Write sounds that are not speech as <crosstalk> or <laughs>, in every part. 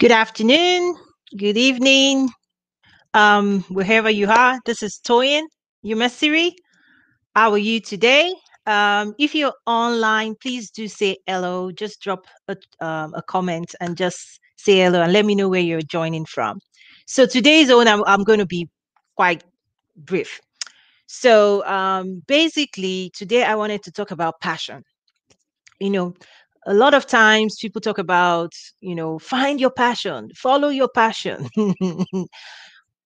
Good afternoon, good evening, um, wherever you are. This is Toyin Umesiri. How are you today? Um, if you're online, please do say hello. Just drop a, um, a comment and just say hello and let me know where you're joining from. So today's own, I'm, I'm going to be quite brief. So um, basically, today I wanted to talk about passion. You know, a lot of times people talk about, you know, find your passion, follow your passion. <laughs>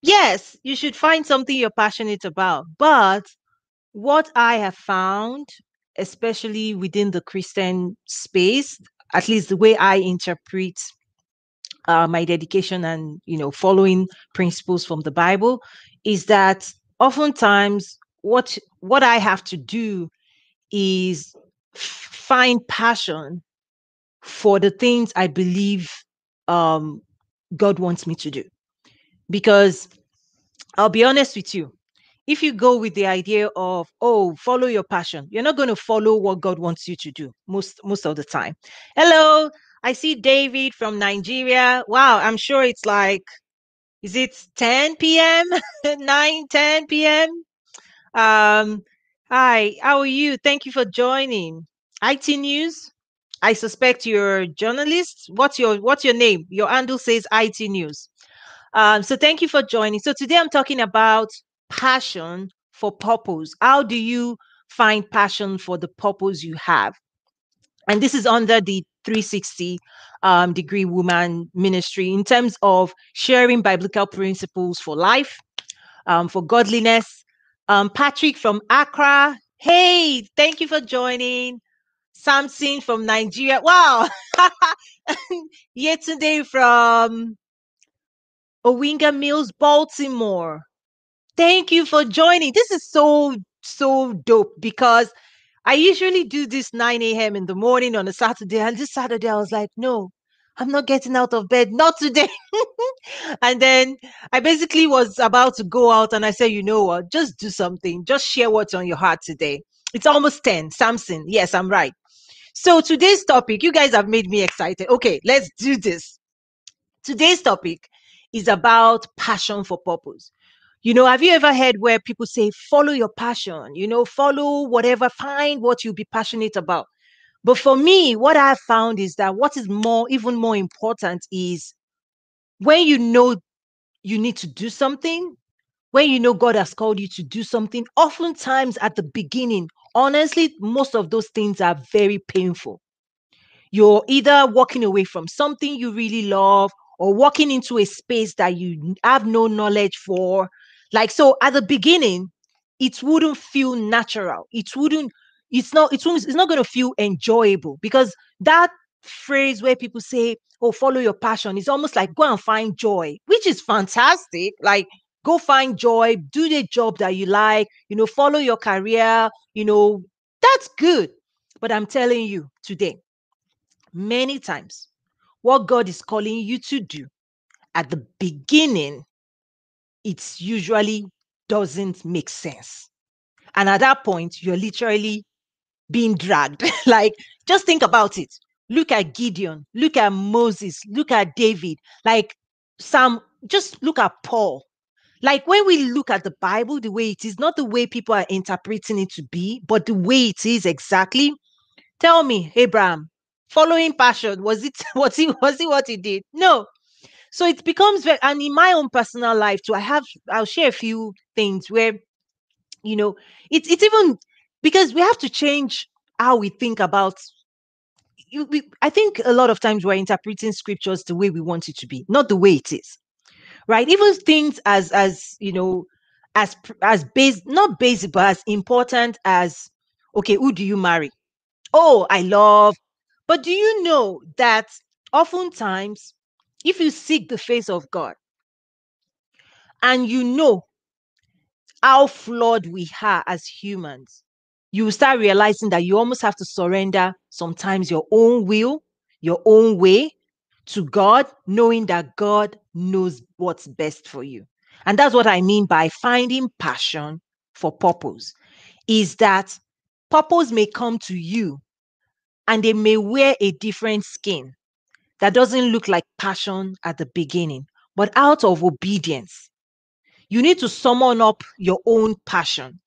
yes, you should find something you're passionate about. But what I have found, especially within the Christian space, at least the way I interpret uh, my dedication and you know following principles from the Bible, is that oftentimes what what I have to do is find passion for the things I believe um, God wants me to do. Because I'll be honest with you, if you go with the idea of oh follow your passion you're not going to follow what god wants you to do most most of the time. Hello i see david from nigeria. Wow i'm sure it's like is it 10 p.m <laughs> 9 10 p.m um hi how are you? Thank you for joining. It news i suspect you're a journalist what's your what's your name your handle says it news um so thank you for joining so today i'm talking about passion for purpose? How do you find passion for the purpose you have? And this is under the 360 um, degree woman ministry in terms of sharing biblical principles for life, um, for godliness. Um, Patrick from Accra, hey, thank you for joining. Samson from Nigeria, wow. <laughs> Yetunde from Owings Mills, Baltimore. Thank you for joining. This is so, so dope because I usually do this 9 a.m. in the morning on a Saturday. And this Saturday, I was like, no, I'm not getting out of bed. Not today. <laughs> and then I basically was about to go out and I said, you know what? Just do something. Just share what's on your heart today. It's almost 10. Samson. Yes, I'm right. So today's topic, you guys have made me excited. Okay, let's do this. Today's topic is about passion for purpose. You know, have you ever heard where people say, follow your passion, you know, follow whatever, find what you'll be passionate about? But for me, what I've found is that what is more, even more important is when you know you need to do something, when you know God has called you to do something, oftentimes at the beginning, honestly, most of those things are very painful. You're either walking away from something you really love or walking into a space that you have no knowledge for like so at the beginning, it wouldn't feel natural. It wouldn't, it's not, it's, it's not going to feel enjoyable because that phrase where people say, oh, follow your passion is almost like go and find joy, which is fantastic. Like go find joy, do the job that you like, you know, follow your career, you know, that's good. But I'm telling you today, many times, what God is calling you to do at the beginning it usually doesn't make sense. And at that point, you're literally being dragged. <laughs> like, just think about it. Look at Gideon, look at Moses, look at David, like Sam, just look at Paul. Like when we look at the Bible, the way it is, not the way people are interpreting it to be, but the way it is exactly. Tell me, Abraham, following passion, was it <laughs> was it was it what he did? No, so it becomes very and in my own personal life too i have i'll share a few things where you know it's it's even because we have to change how we think about i think a lot of times we're interpreting scriptures the way we want it to be not the way it is right? Even things as as you know as as base not basic but as important as okay who do you marry? Oh i love. But do you know that oftentimes if you seek the face of God and you know how flawed we are as humans, you start realizing that you almost have to surrender sometimes your own will, your own way to God, knowing that God knows what's best for you. And that's what I mean by finding passion for purpose, is that purpose may come to you and they may wear a different skin that doesn't look like passion at the beginning, but out of obedience. You need to summon up your own passion,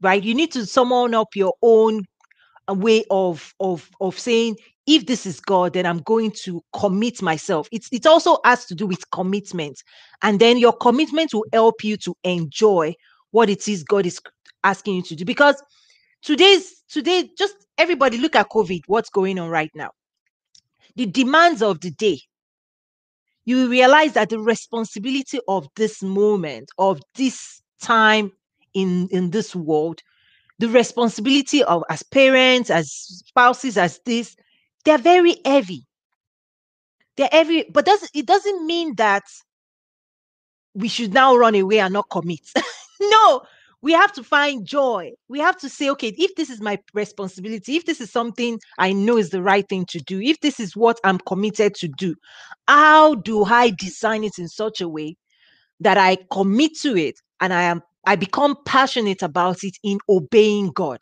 right? You need to summon up your own uh, way of of of saying if this is God, then I'm going to commit myself. It's it also has to do with commitment, and then your commitment will help you to enjoy what it is God is asking you to do. Because today's today, just everybody look at COVID, what's going on right now. The demands of the day. You realize that the responsibility of this moment, of this time in in this world, the responsibility of as parents, as spouses, as this they're very heavy. They're heavy, but does it doesn't mean that we should now run away and not commit. <laughs> no, we have to find joy. We have to say, okay, if this is my responsibility, if this is something I know is the right thing to do, if this is what I'm committed to do, how do I design it in such a way that I commit to it and I am I become passionate about it in obeying God?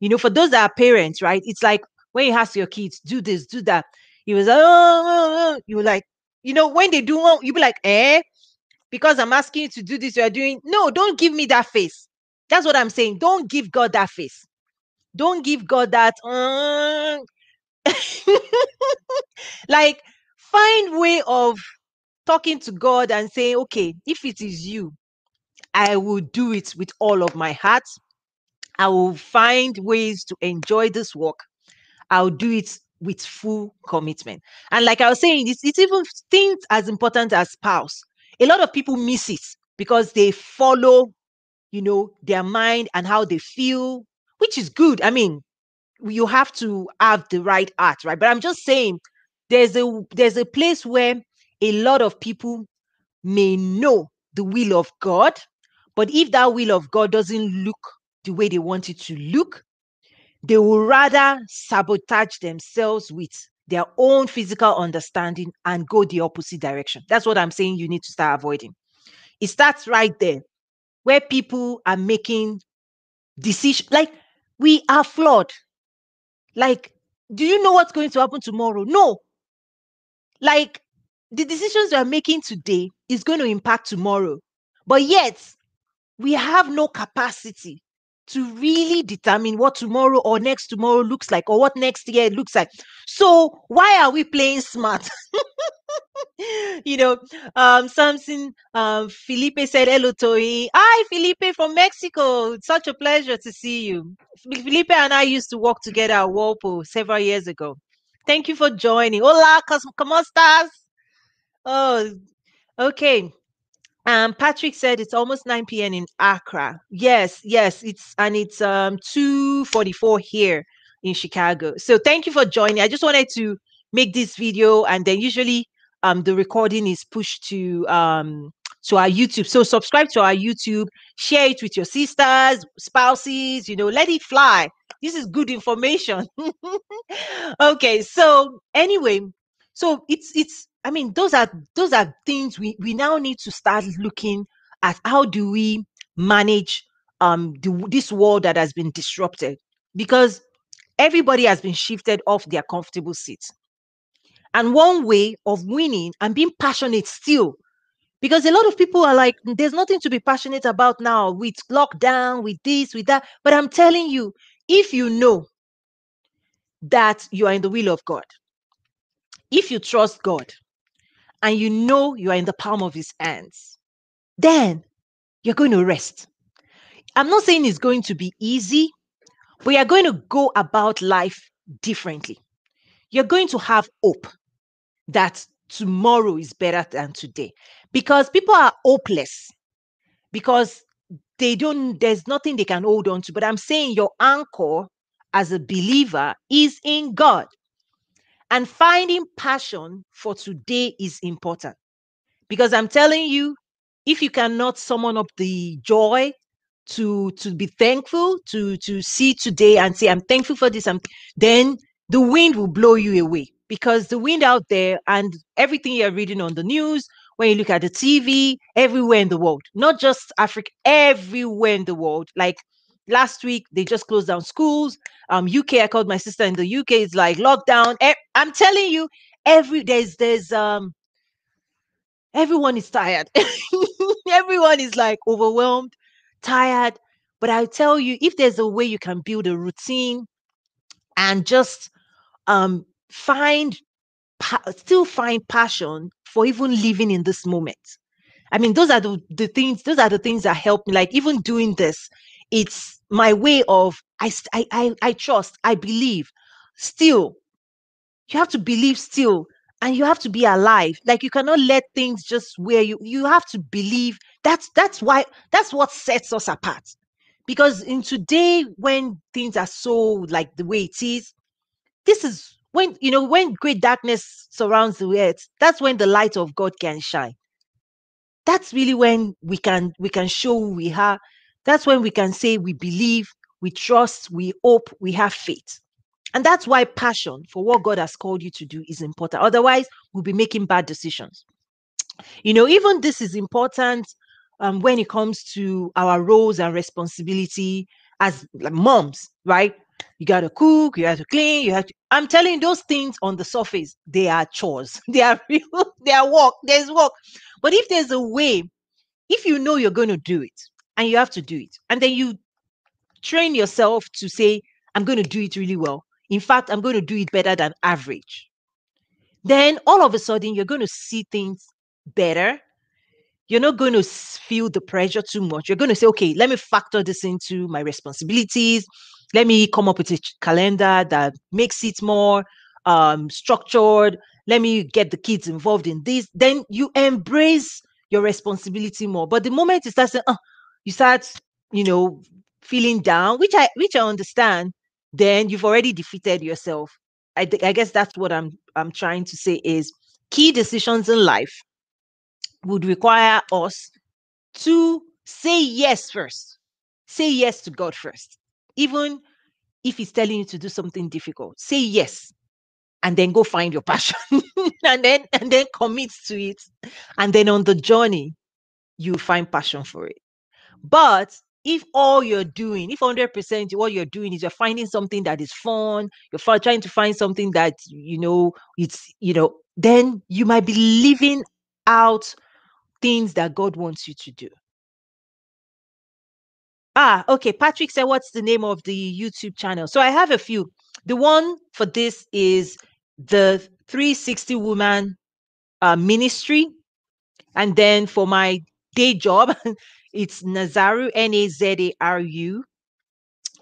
You know, for those that are parents, right? It's like when you ask your kids, do this, do that, he was, oh, oh, oh. you like, you know, when they do one, you be like, eh, because I'm asking you to do this, you are doing. No, don't give me that face. That's what I'm saying. Don't give God that face. Don't give God that. Uh... <laughs> like, find way of talking to God and saying, okay, if it is you, I will do it with all of my heart. I will find ways to enjoy this work. I'll do it with full commitment. And like I was saying, it's, it's even things as important as spouse. A lot of people miss it because they follow, you know, their mind and how they feel, which is good. I mean, you have to have the right art, right? But I'm just saying there's a there's a place where a lot of people may know the will of God, but if that will of God doesn't look the way they want it to look, they will rather sabotage themselves with their own physical understanding and go the opposite direction. That's what I'm saying you need to start avoiding. It starts right there where people are making decisions like we are flawed. Like, do you know what's going to happen tomorrow? No. Like, the decisions we are making today is going to impact tomorrow. But yet, we have no capacity to really determine what tomorrow or next tomorrow looks like or what next year looks like. So why are we playing smart? <laughs> you know, um, something um, Felipe said hello to Hi, Felipe from Mexico. It's such a pleasure to see you. Felipe and I used to work together at Whirlpool several years ago. Thank you for joining. Hola, ¿cómo estás? Oh, okay. Um, Patrick said it's almost 9 p.m. in Accra. Yes, yes, it's and it's um 2:44 here in Chicago. So thank you for joining. I just wanted to make this video, and then usually um the recording is pushed to um to our YouTube. So subscribe to our YouTube, share it with your sisters, spouses, you know, let it fly. This is good information. <laughs> okay, so anyway, so it's it's I mean, those are those are things we we now need to start looking at. How do we manage um the, this world that has been disrupted? Because everybody has been shifted off their comfortable seats. And one way of winning and being passionate still, because a lot of people are like, there's nothing to be passionate about now with lockdown, with this, with that. But I'm telling you, if you know that you are in the will of God, if you trust God, and you know you are in the palm of his hands, then you're going to rest. I'm not saying it's going to be easy, but you're going to go about life differently. You're going to have hope that tomorrow is better than today because people are hopeless because they don't, there's nothing they can hold on to. But I'm saying your anchor as a believer is in God. And finding passion for today is important. Because I'm telling you, if you cannot summon up the joy to to be thankful to to see today and say I'm thankful for this, I'm, then the wind will blow you away. Because the wind out there and everything you're reading on the news, when you look at the TV, everywhere in the world, not just Africa, everywhere in the world, like last week they just closed down schools um uk i called my sister in the uk it's like lockdown i'm telling you every there's there's um everyone is tired. <laughs> everyone is like overwhelmed, tired. But I tell you, if there's a way you can build a routine and just um find pa- still find passion for even living in this moment. I mean, those are the, the things, those are the things that help me. Like even doing this, it's my way of I, I I I trust, I believe. Still, you have to believe still, and you have to be alive. Like you cannot let things just where you you have to believe. That's that's why that's what sets us apart. Because in today, when things are so like the way it is, this is when you know when great darkness surrounds the earth. That's when the light of God can shine that's really when we can we can show who we are that's when we can say we believe we trust we hope we have faith. And that's why passion for what god has called you to do is important. Otherwise we'll be making bad decisions. You know even this is important um, when it comes to our roles and responsibility as like moms right? You got to cook you have to clean you have to i'm telling you those things on the surface. They are chores. <laughs> They are real they are work there's work. But if there's a way if you know you're going to do it and you have to do it. And then you train yourself to say i'm going to do it really well. In fact i'm going to do it better than average. Then all of a sudden you're going to see things better. You're not going to feel the pressure too much. You're going to say okay let me factor this into my responsibilities. Let me come up with a calendar that makes it more um, structured. Let me get the kids involved in this. Then you embrace your responsibility more. But the moment you start saying oh, you start you know feeling down which i which i understand then you've already defeated yourself. I, th- I guess that's what i'm i'm trying to say is key decisions in life would require us to say yes first say yes to god first even if he's telling you to do something difficult say yes and then go find your passion <laughs> and then and then commit to it and then on the journey you find passion for it but if all you're doing if 100% what you're doing is you're finding something that is fun you're trying to find something that you know it's you know then you might be leaving out things that god wants you to do. Ah okay patrick said what's the name of the youtube channel? So i have a few. The one for this is the 360 woman uh, ministry. And then for my day job <laughs> it's nazaru n-a-z-a-r-u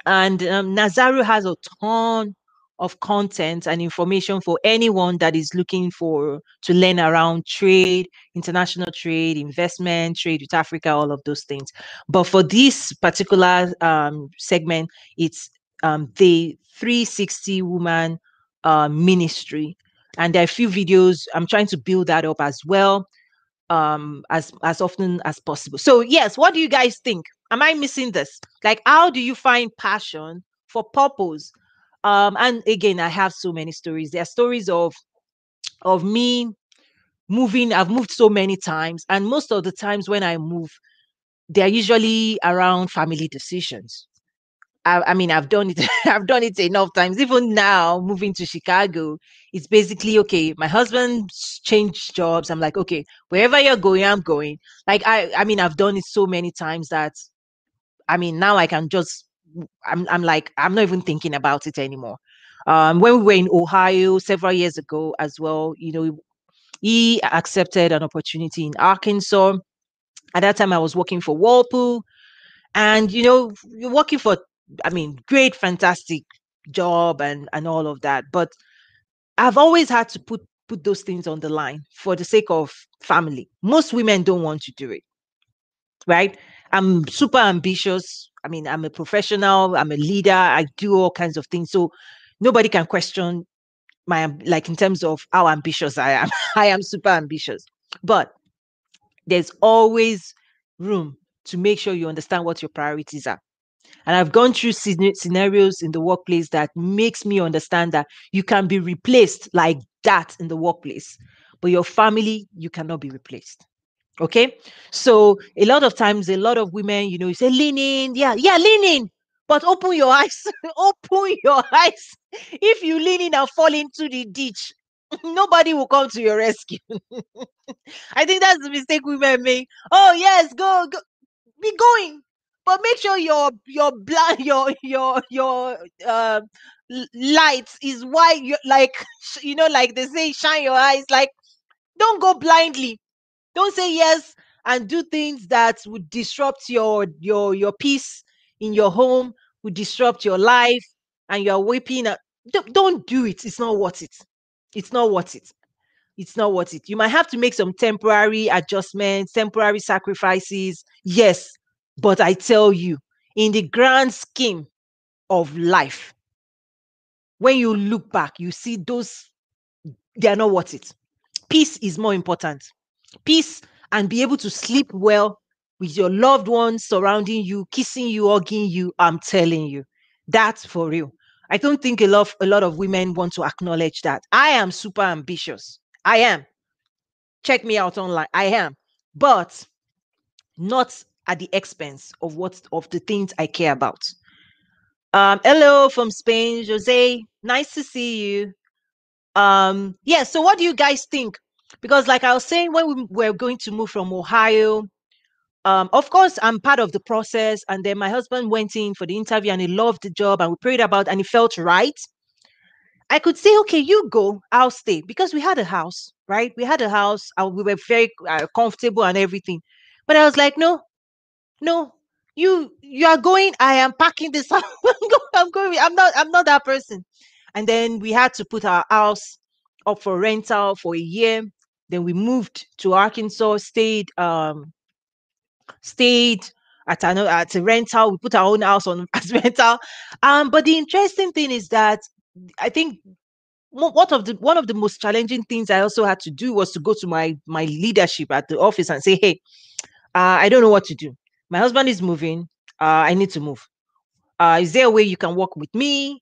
and um, nazaru has a ton of content and information for anyone that is looking for to learn around trade international trade investment trade with africa all of those things. But for this particular um, segment it's um, the 360 woman uh, ministry. And there are a few videos. I'm trying to build that up as well um as as often as possible. So yes what do you guys think? Am i missing this? Like how do you find passion for purpose? Um and again i have so many stories. There are stories of of me moving. I've moved so many times and most of the times when i move they're usually around family decisions I, I mean, I've done it. <laughs> I've done it enough times. Even now, moving to Chicago, it's basically okay. My husband changed jobs. I'm like, okay, wherever you're going, I'm going. Like, I, I mean, I've done it so many times that, I mean, now I can just. I'm, I'm like, I'm not even thinking about it anymore. Um, when we were in Ohio several years ago as well, you know, he accepted an opportunity in Arkansas. At that time, I was working for Whirlpool and you know you're working for i mean great fantastic job and and all of that but i've always had to put put those things on the line for the sake of family. Most women don't want to do it right? I'm super ambitious. I mean i'm a professional i'm a leader i do all kinds of things so nobody can question my like in terms of how ambitious i am. <laughs> I am super ambitious but there's always room to make sure you understand what your priorities are and i've gone through scenarios in the workplace that makes me understand that you can be replaced like that in the workplace but your family you cannot be replaced. Okay? So a lot of times a lot of women you know you say lean in. Yeah yeah lean in. But open your eyes. <laughs> Open your eyes. If you lean in and fall into the ditch <laughs> nobody will come to your rescue. <laughs> I think that's the mistake women make. Oh yes, go, go. Be going, but make sure your your blind <laughs> your your your uh light is white. You like <laughs> you know, like they say, shine your eyes. Like don't go blindly. Don't say yes and do things that would disrupt your your your peace in your home, would disrupt your life, and you're weeping. At, don't, don't do it. It's not worth it. It's not worth it. It's not worth it. You might have to make some temporary adjustments, temporary sacrifices. Yes, but I tell you, in the grand scheme of life, when you look back, you see those, they are not worth it. Peace is more important. Peace and be able to sleep well with your loved ones surrounding you, kissing you, hugging you. I'm telling you, that's for real. I don't think a lot, a lot of women want to acknowledge that. I am super ambitious. I am. Check me out online. I am. But not at the expense of what of the things I care about. Um, hello from Spain, Jose. Nice to see you. Um, yeah, so what do you guys think? Because like I was saying, when we were going to move from Ohio, um, of course, I'm part of the process. And then my husband went in for the interview and he loved the job and we prayed about and it felt right. I could say, okay, you go, I'll stay because we had a house, right? We had a house, and we were very uh, comfortable and everything. But I was like, no, no, you you are going. I am packing this <laughs> up. I'm going. I'm not. I'm not that person. And then we had to put our house up for rental for a year. Then we moved to Arkansas, stayed um stayed at another at a rental. We put our own house on <laughs> as rental. Um, but the interesting thing is that I think what of the one of the most challenging things I also had to do was to go to my my leadership at the office and say, "Hey, uh, I don't know what to do. My husband is moving. Uh, I need to move. Uh, is there a way you can work with me,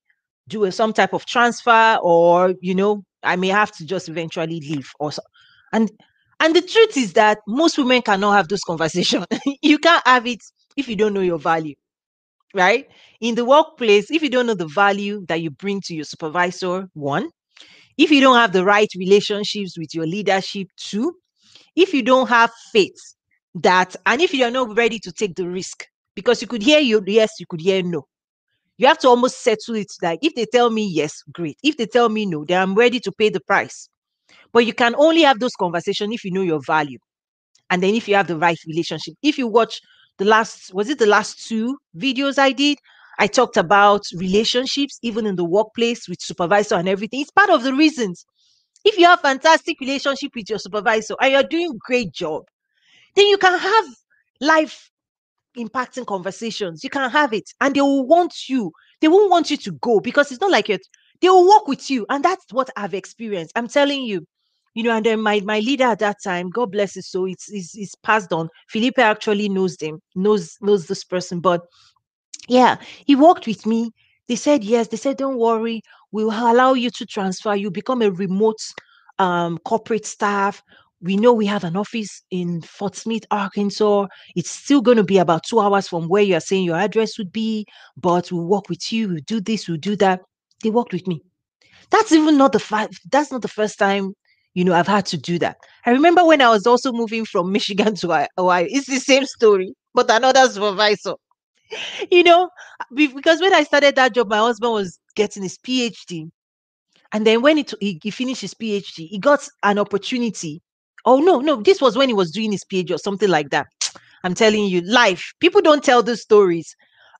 do a, some type of transfer, or you know, I may have to just eventually leave or so." And and the truth is that most women cannot have those <laughs> conversations. you can't have it if you don't know your value, right? In the workplace, if you don't know the value that you bring to your supervisor, one, if you don't have the right relationships with your leadership, two, if you don't have faith that, and if you're not ready to take the risk, because you could hear you yes, you could hear no. You have to almost settle it like if they tell me yes, great. If they tell me no, then I'm ready to pay the price. But you can only have those conversations if you know your value. And then if you have the right relationship. If you watch the last, was it the last two videos I did? I talked about relationships, even in the workplace with supervisor and everything. It's part of the reasons. If you have fantastic relationship with your supervisor and you're doing great job, then you can have life impacting conversations. You can have it, and they will want you. They won't want you to go because it's not like it. They will work with you, and that's what I've experienced. I'm telling you, you know. And then my my leader at that time, God bless his soul, it's it's, it's passed on. Felipe actually knows them, knows knows this person, but yeah, he worked with me. They said yes. They said, don't worry, we will allow you to transfer. You become a remote um, corporate staff. We know we have an office in Fort Smith, Arkansas. It's still going to be about two hours from where you are saying your address would be, but we'll work with you. We'll do this, we'll do that. They worked with me. That's even not the fact. That's not the first time, you know, I've had to do that. I remember when I was also moving from <laughs> Michigan to Ohio. It's the same story, but another supervisor. <laughs> You know, because when I started that job, my husband was getting his PhD. And then when he, he, he finished his PhD, he got an opportunity Oh no, no, this was when he was doing his PhD or something like that. I'm telling you, life. People don't tell those stories.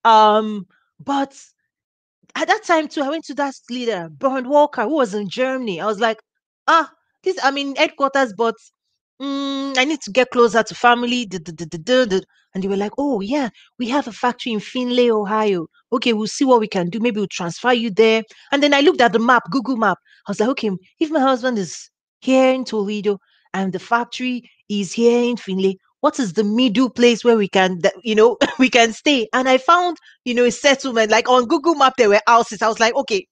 Um, but at that time too, I went to that leader, Bernd Walker, who was in Germany. I was like, ah, this I mean, headquarters, but mm, I need to get closer to family. And they were like, oh yeah, we have a factory in Findlay, Ohio. Okay, we'll see what we can do. Maybe we'll transfer you there. And then I looked at the map, Google map. I was like, okay, if my husband is here in Toledo, and the factory is here in Findlay. What is the middle place where we can, you know, <laughs> we can stay? And I found, you know, a settlement. Like on Google Map, there were houses. I was like, okay,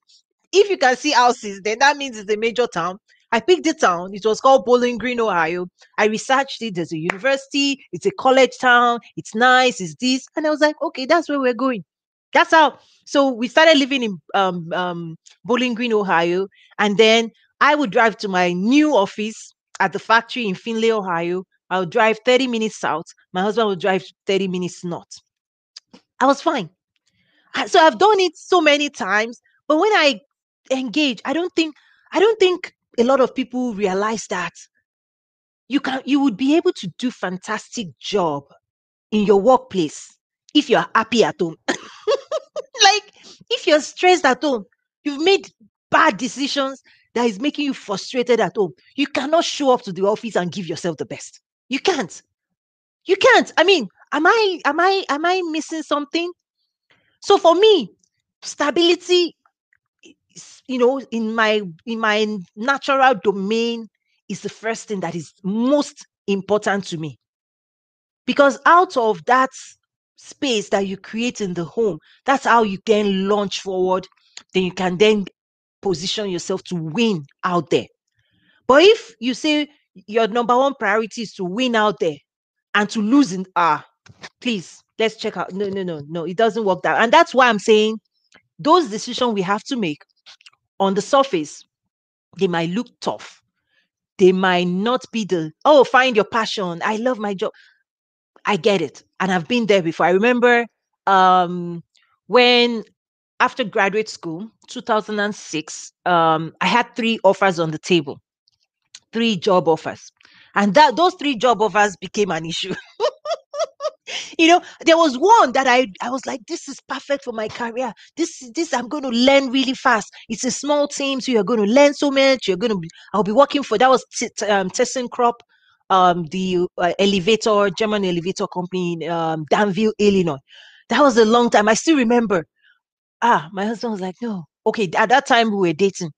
if you can see houses, then that means it's a major town. I picked the town. It was called Bowling Green, Ohio. I researched it. There's a university. It's a college town. It's nice. It's this. And I was like, okay, that's where we're going. That's how. So we started living in um, um, Bowling Green, Ohio. And then I would drive to my new office at the factory in Findlay, Ohio. I would drive 30 minutes south. My husband would drive 30 minutes north. I was fine. So I've done it so many times, but when I engage, I don't think I don't think a lot of people realize that you can you would be able to do fantastic job in your workplace if you're happy at home. <laughs> like if you're stressed at home, you've made bad decisions that is making you frustrated at home. You cannot show up to the office and give yourself the best. You can't. You can't. I mean, am I am I am I missing something? So for me, stability you know, in my in my natural domain is the first thing that is most important to me. Because out of that space that you create in the home, that's how you then launch forward. Then you can then position yourself to win out there. But if you say your number one priority is to win out there and to lose in ah, please let's check out. No, no, no, no, it doesn't work that. And that's why I'm saying those decisions we have to make on the surface, they might look tough. They might not be the oh, find your passion. I love my job. I get it. And I've been there before. I remember um when after graduate school, 2006, um, I had three offers on the table, three job offers. And that those three job offers became an issue. <laughs> you know, there was one that I I was like, this is perfect for my career. This is this I'm going to learn really fast. It's a small team, so you're going to learn so much. You're going to be. I'll be working for that was t- t- um, um, the uh, elevator German elevator company in um, Danville, Illinois. That was a long time. I still remember. Ah, my husband was like, no. Okay, at that time we were dating.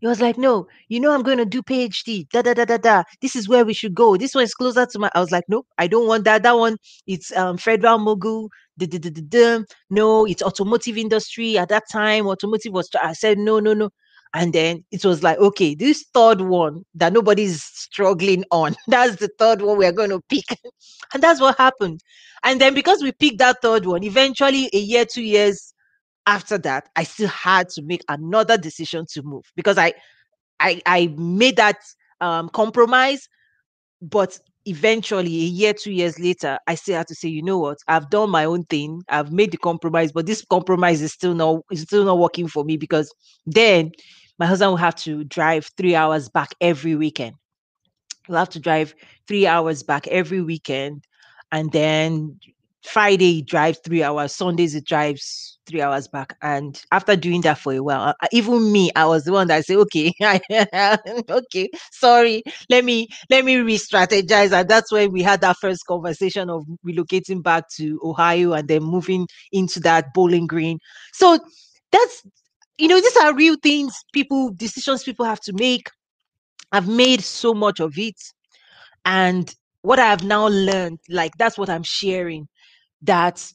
He was like, no, you know, I'm going to do PhD. Da da da da da. This is where we should go. This one is closer to my. I was like, nope, I don't want that. That one, it's um Federal-Mogul. Da, da, da, da, da. No, it's automotive industry. At that time, automotive was. I said no, no, no. And then it was like, okay, this third one that nobody's struggling on. <laughs> That's the third one we're going to pick. <laughs> and that's what happened. And then because we picked that third one, eventually a year, two years after that, I still had to make another decision to move because I I I made that um compromise, but eventually a year, two years later, I still had to say, you know what, I've done my own thing, I've made the compromise, but this compromise is still not is still not working for me because then my husband will have to drive three hours back every weekend. He'll have to drive three hours back every weekend, and then Friday he drives three hours, Sundays he drives three hours back. And after doing that for a while, even me, I was the one that said, okay, <laughs> okay, sorry, let me let me re-strategize. And that's when we had that first conversation of relocating back to Ohio and then moving into that bowling green. So that's you know, these are real things people decisions people have to make. I've made so much of it. And what I have now learned, like that's what I'm sharing, that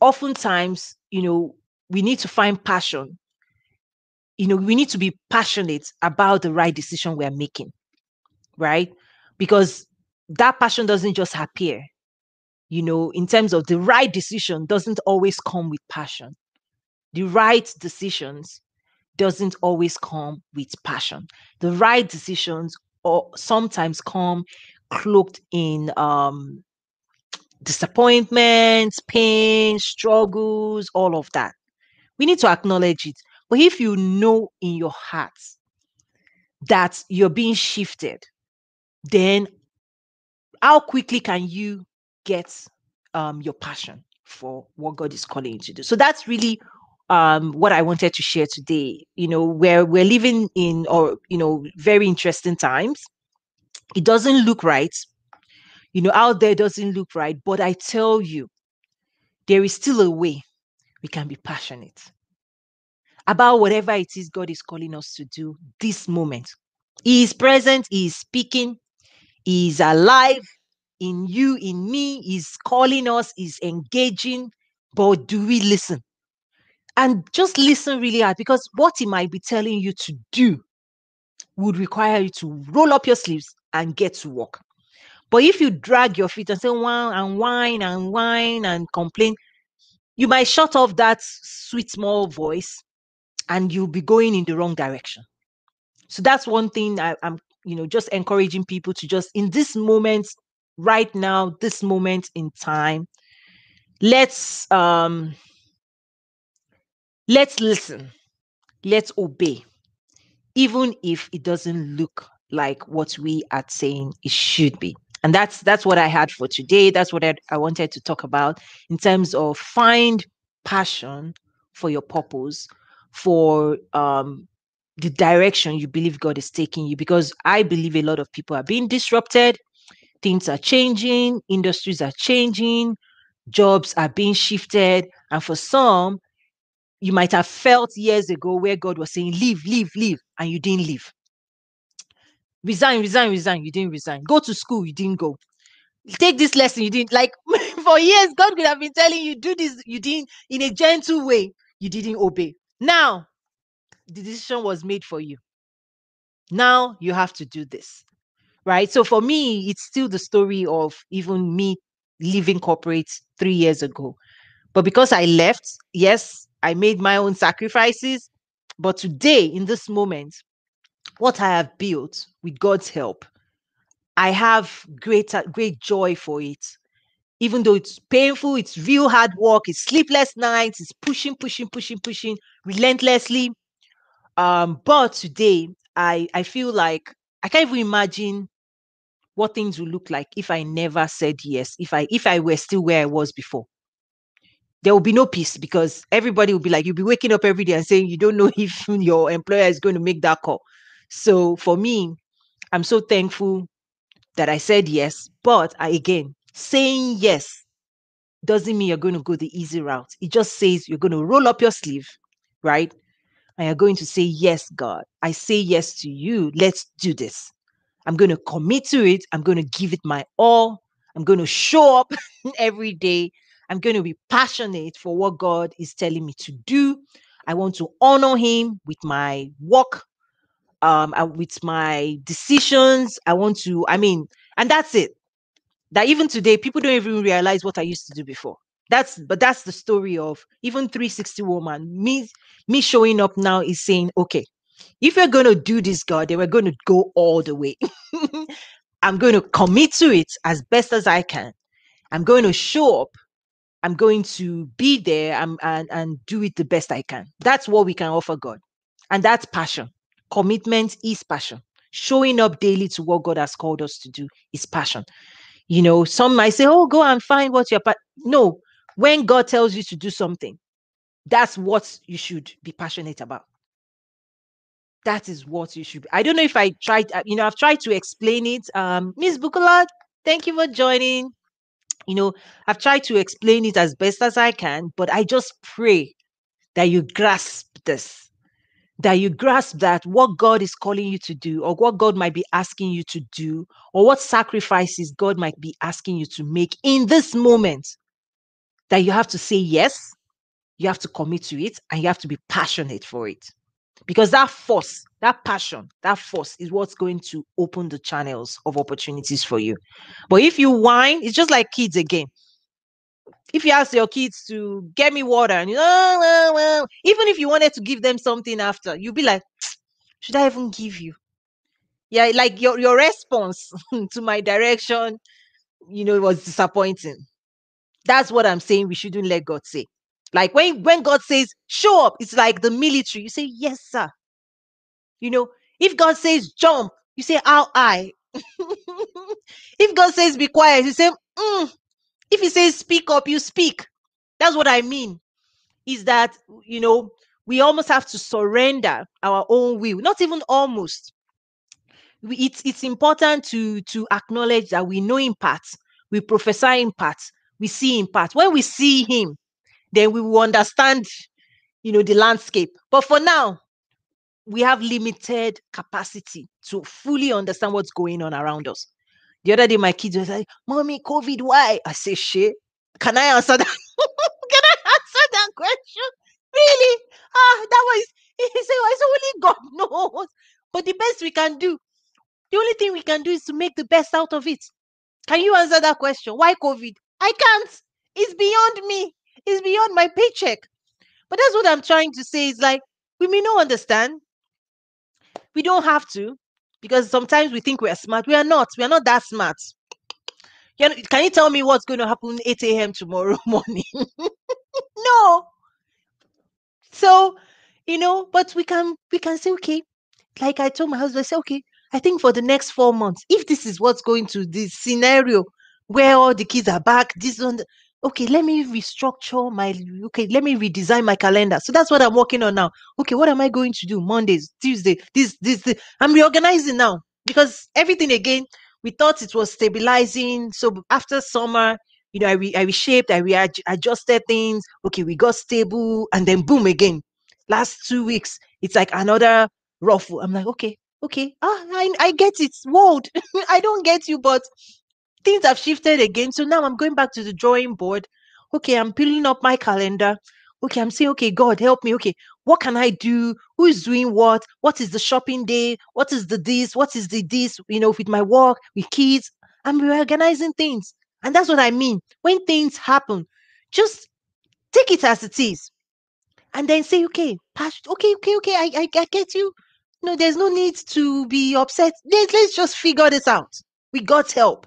oftentimes, you know, we need to find passion. You know, we need to be passionate about the right decision we are making, right? Because that passion doesn't just appear. You know, in terms of the right decision, doesn't always come with passion. The right decisions doesn't always come with passion. The right decisions or sometimes come cloaked in um disappointments, pain, struggles, all of that. We need to acknowledge it. But if you know in your heart that you're being shifted, then how quickly can you get um, your passion for what God is calling you to do? So that's really um, what I wanted to share today. You know, where we're living in, or you know, very interesting times. It doesn't look right you know, out there doesn't look right. But I tell you, there is still a way we can be passionate about whatever it is God is calling us to do this moment. He is present, He is speaking, He is alive in you, in me, He's calling us, He's engaging. But do we listen? And just listen really hard because what He might be telling you to do would require you to roll up your sleeves and get to work. But if you drag your feet and say wow and whine and whine and complain, you might shut off that sweet small voice and you'll be going in the wrong direction. So that's one thing I, I'm, you know, just encouraging people to just in this moment, right now, this moment in time, let's um let's listen, let's obey, even if it doesn't look like what we are saying it should be. And that's that's what I had for today. That's what I, I wanted to talk about in terms of find passion for your purpose, for um the direction you believe God is taking you. Because I believe a lot of people are being disrupted, things are changing, industries are changing, jobs are being shifted. And for some, you might have felt years ago where God was saying, Leave, leave, leave, and you didn't leave. Resign, resign, resign, you didn't resign. Go to school, you didn't go. Take this lesson, you didn't like <laughs> for years. God could have been telling you, do this, you didn't in a gentle way, you didn't obey. Now, the decision was made for you. Now you have to do this. Right. So for me, it's still the story of even me leaving corporate three years ago. But because I left, yes, I made my own sacrifices. But today, in this moment, what I have built with God's help, I have great, great joy for it. Even though it's painful, it's real hard work, it's sleepless nights, it's pushing, pushing, pushing, pushing relentlessly. Um, but today, I I feel like I can't even imagine what things would look like if I never said yes, if I if I were still where I was before. There will be no peace because everybody will be like, you'll be waking up every day and saying you don't know <laughs> if your employer is going to make that call. So for me, I'm so thankful that I said yes. But I, again, saying yes doesn't mean you're going to go the easy route. It just says you're going to roll up your sleeve, right? And you're going to say, Yes, God, I say yes to you. Let's do this. I'm going to commit to it. I'm going to give it my all. I'm going to show up <laughs> every day. I'm going to be passionate for what God is telling me to do. I want to honor Him with my work, um, uh, with my decisions. I want to, I mean, and that's it. That even today, people don't even realize what I used to do before. That's but that's the story of even 360 woman. Me, me showing up now is saying, okay, if we're going to do this, God, then we're going to go all the way. <laughs> I'm going to commit to it as best as I can. I'm going to show up. I'm going to be there and, and, and do it the best I can. That's what we can offer God. And that's passion. Commitment is passion. Showing up daily to what God has called us to do is passion. You know, some might say, oh, go and find what you're. Pa-. No, when God tells you to do something, that's what you should be passionate about that is what you should be. I don't know if I tried, uh, you know, I've tried to explain it. Um, Miss Bukola, thank you for joining. You know, I've tried to explain it as best as I can, but I just pray that you grasp this, that you grasp that what God is calling you to do, or what God might be asking you to do, or what sacrifices God might be asking you to make in this moment, that you have to say yes, you have to commit to it, and you have to be passionate for it. Because that force that passion that force is what's going to open the channels of opportunities for you. But if you whine it's just like kids again if you ask your kids to get me water and you oh, well, well, even if you wanted to give them something after you'll be like should i even give you yeah like your your response <laughs> to my direction you know it was disappointing that's what i'm saying we shouldn't let god say like when when God says show up, it's like the military. You say yes, sir. You know, if God says jump, you say how I. <laughs> if God says be quiet, you say mm. If He says speak up, you speak. That's what I mean. Is that you know we almost have to surrender our own will. Not even almost. We, it's it's important to to acknowledge that we know in part, we prophesy in part, we see in part. When we see Him, then we will understand, you know, the landscape. But for now, we have limited capacity to fully understand what's going on around us. The other day, my kids were like, Mommy, COVID, why? I say, shit. Can I answer that? <laughs> Can I answer that question? Really? Ah, that was <laughs> he said, well, it's only God <laughs> knows. But the best we can do, the only thing we can do is to make the best out of it. Can you answer that question? Why COVID? I can't. It's beyond me It's beyond my paycheck. But that's what I'm trying to say is like, we may not understand. We don't have to because sometimes we think we're smart. We are not. We are not that smart. Know, can you tell me what's going to happen 8 a.m. tomorrow <laughs> morning? no. So, you know, but we can we can say, okay, like I told my husband, I said, okay, I think for the next four months, if this is what's going to this scenario where all the kids are back, this one, okay, let me restructure my okay, let me redesign my calendar. So that's what I'm working on now. Okay, what am I going to do? Mondays, Tuesday, this, this, this. I'm reorganizing now because everything again, we thought it was stabilizing. So after summer, you know, I, re- I reshaped, I readjusted things. Okay, we got stable, and then boom again. Last two weeks, it's like another ruffle. I'm like, okay, okay, ah, I, I get it. World, <laughs> I don't get you, but things have shifted again. So now I'm going back to the drawing board. Okay, I'm filling up my calendar. Okay, I'm saying, okay, God, help me. Okay, what can I do? Who is doing what? What is the shopping day? What is the this? What is the this? You know, with my work, with kids. I'm reorganizing things. And that's what I mean. When things happen, just take it as it is. And then say, okay, okay, okay, okay, I, I, I get you. No, there's no need to be upset. Let's, let's just figure this out. We got help.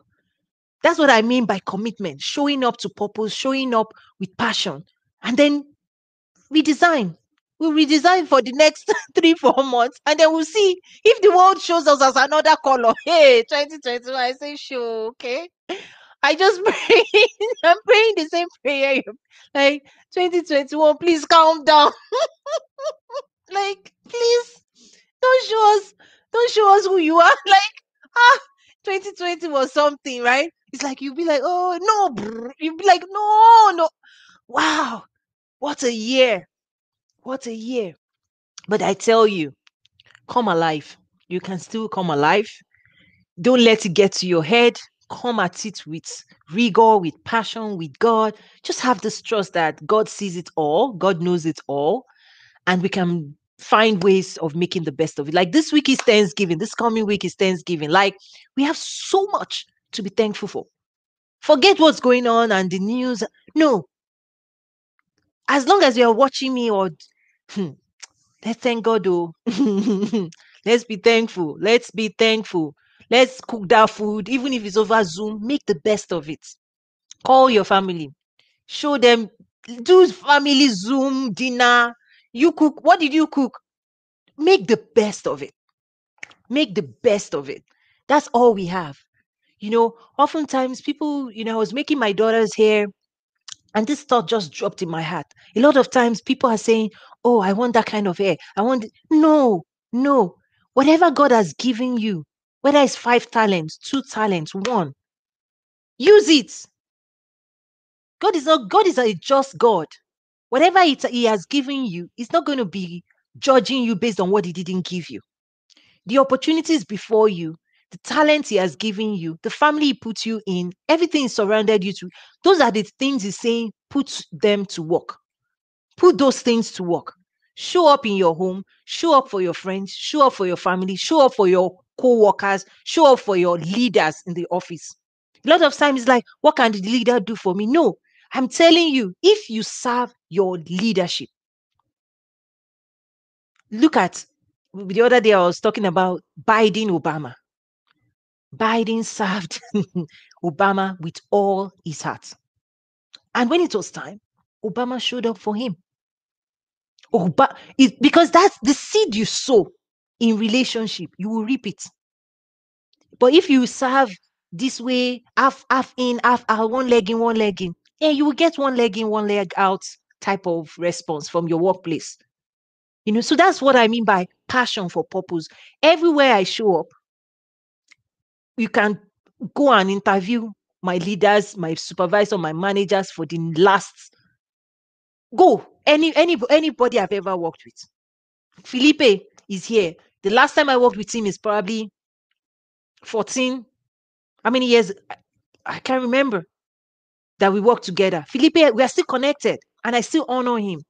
That's what I mean by commitment, showing up to purpose, showing up with passion, and then redesign. We'll redesign for the next <laughs> three, four months, and then we'll see if the world shows us as another color. <laughs> Hey, 2021, I say, sure, okay. I just <laughs> pray, I'm praying the same prayer. Like 2021, please calm down. like, please don't show us, don't show us who you are. Like, ah, 2020 was something, right? It's like you'll be like, oh no, you'll be like, no, no. Wow, what a year. What a year. But I tell you, come alive. You can still come alive. Don't let it get to your head. Come at it with rigor, with passion, with God. Just have this trust that God sees it all, God knows it all, and we can find ways of making the best of it. Like this week is Thanksgiving, this coming week is Thanksgiving. Like we have so much to be thankful for. Forget what's going on and the news. No. As long as you're watching me or hmm, let's thank God oh. <laughs> let's be thankful. Let's be thankful. Let's cook that food, even if it's over Zoom. Make the best of it. Call your family. Show them. Do family Zoom dinner. You cook. What did you cook? Make the best of it. Make the best of it. That's all we have. You know, oftentimes people, you know, I was making my daughter's hair and this thought just dropped in my heart. A lot of times people are saying, Oh, I want that kind of hair. I want, no, no. Whatever God has given you, whether it's five talents, two talents, one, use it. God is not, God is a just God. Whatever it, He has given you, He's not going to be judging you based on what He didn't give you. The opportunities before you, the talent he has given you, the family he put you in, everything surrounded you to. Those are the things he's saying, put them to work. Put those things to work. Show up in your home, show up for your friends, show up for your family, show up for your co-workers, show up for your leaders in the office. A lot of times it's like, what can the leader do for me? No, I'm telling you, if you serve your leadership, look at the other day I was talking about Biden Obama. Biden served <laughs> Obama with all his heart. And when it was time, Obama showed up for him. Oba- it, because that's the seed you sow in relationship, you will reap it. But if you serve this way, half half in, half out, one leg in, one leg in, yeah, you will get one leg in, one leg out type of response from your workplace. You know, so that's what I mean by passion for purpose. Everywhere I show up, you can go and interview my leaders, my supervisor, my managers for the last. Go any any anybody I've ever worked with. Felipe is here. The last time I worked with him is probably 14. How many years? I can't remember that we work together. Felipe, we are still connected, and I still honor him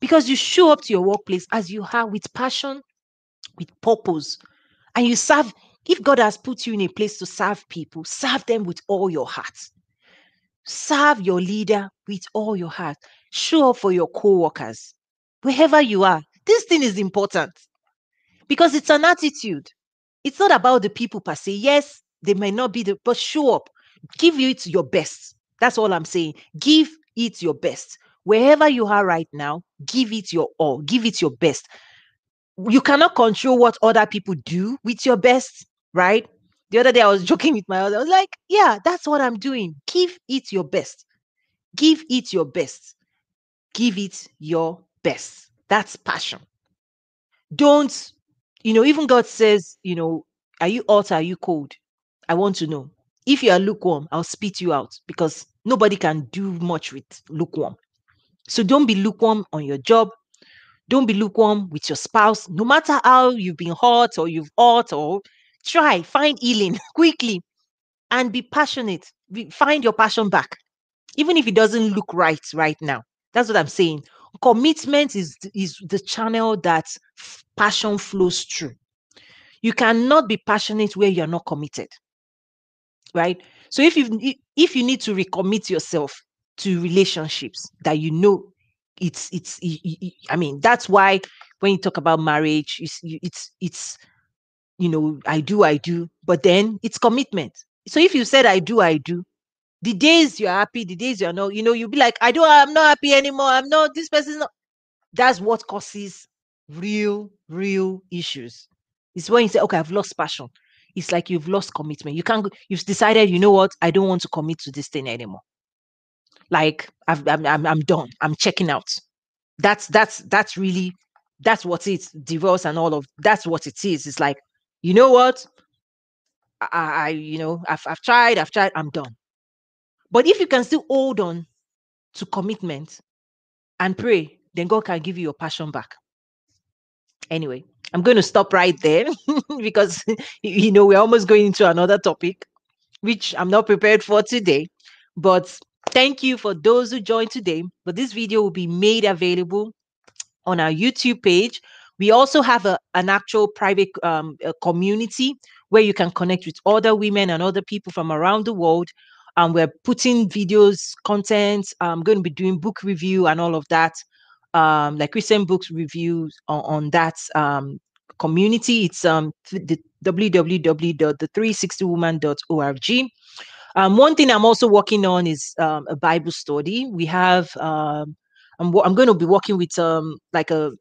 because you show up to your workplace as you are with passion, with purpose, and you serve if God has put you in a place to serve people, serve them with all your heart. Serve your leader with all your heart. Show up for your co workers, wherever you are. This thing is important because it's an attitude. It's not about the people per se. Yes, they may not be the, but show up. Give it your best. That's all I'm saying. Give it your best. Wherever you are right now, give it your all. Give it your best. You cannot control what other people do with your best, right? The other day I was <laughs> joking with my other. I was like, yeah, that's what I'm doing. Give it your best. Give it your best. Give it your best. That's passion. Don't, you know, even God says, you know, are you hot? Are you cold? I want to know. If you are lukewarm, I'll spit you out because nobody can do much with lukewarm. So don't be lukewarm on your job. Don't be lukewarm with your spouse. No matter how you've been hot or you've hot or try, find healing <laughs> quickly and be passionate. Be, find your passion back. Even if it doesn't look right right now. That's what I'm saying. Commitment is, is the channel that passion flows through. You cannot be passionate where you're not committed. Right? So if you if you need to recommit yourself to relationships that you know it's it's i mean that's why when you talk about marriage it's it's it's you know i do i do but then it's commitment. So if you said i do i do the days you're happy the days you're not you know you'll be like i don't i'm not happy anymore. I'm not this person's not that's what causes real real issues. It's when you say okay i've lost passion it's like you've lost commitment. You can't you've decided you know what? I don't want to commit to this thing anymore. Like I've, I'm, I'm i'm done. I'm checking out. That's that's that's really that's what it's divorce and all of that's what it is. It's like you know what? I, I you know I've, I've tried i've tried i'm done. But if you can still hold on to commitment and pray then god can give you your passion back anyway i'm going to stop right there <laughs> because you know we're almost going into another topic which i'm not prepared for today but Thank you for those who joined today. But this video will be made available on our YouTube page. We also have a, an actual private um, community where you can connect with other women and other people from around the world. And we're putting videos, content. I'm going to be doing book review and all of that, um, like recent books reviews on, on that um, community. It's um, the www.the360woman.org. Um, one thing I'm also working on is um, a Bible study. We have um, I'm, I'm going to be working with um, like a,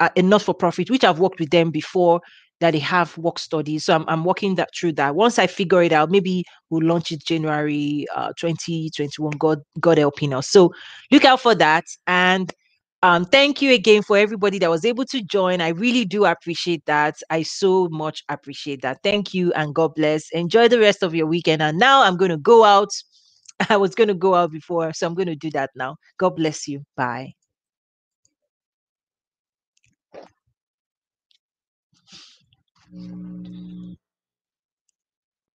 a not for profit, which I've worked with them before that they have work studies. So I'm, I'm working that through that. Once I figure it out, maybe we'll launch it January uh, 2021. God, God helping us. So look out for that. And um, thank you again for everybody that was able to join. I really do appreciate that. I so much appreciate that. Thank you and God bless. Enjoy the rest of your weekend. And now I'm going to go out. <laughs> I was going to go out before, so I'm going to do that now. God bless you. Bye. Mm.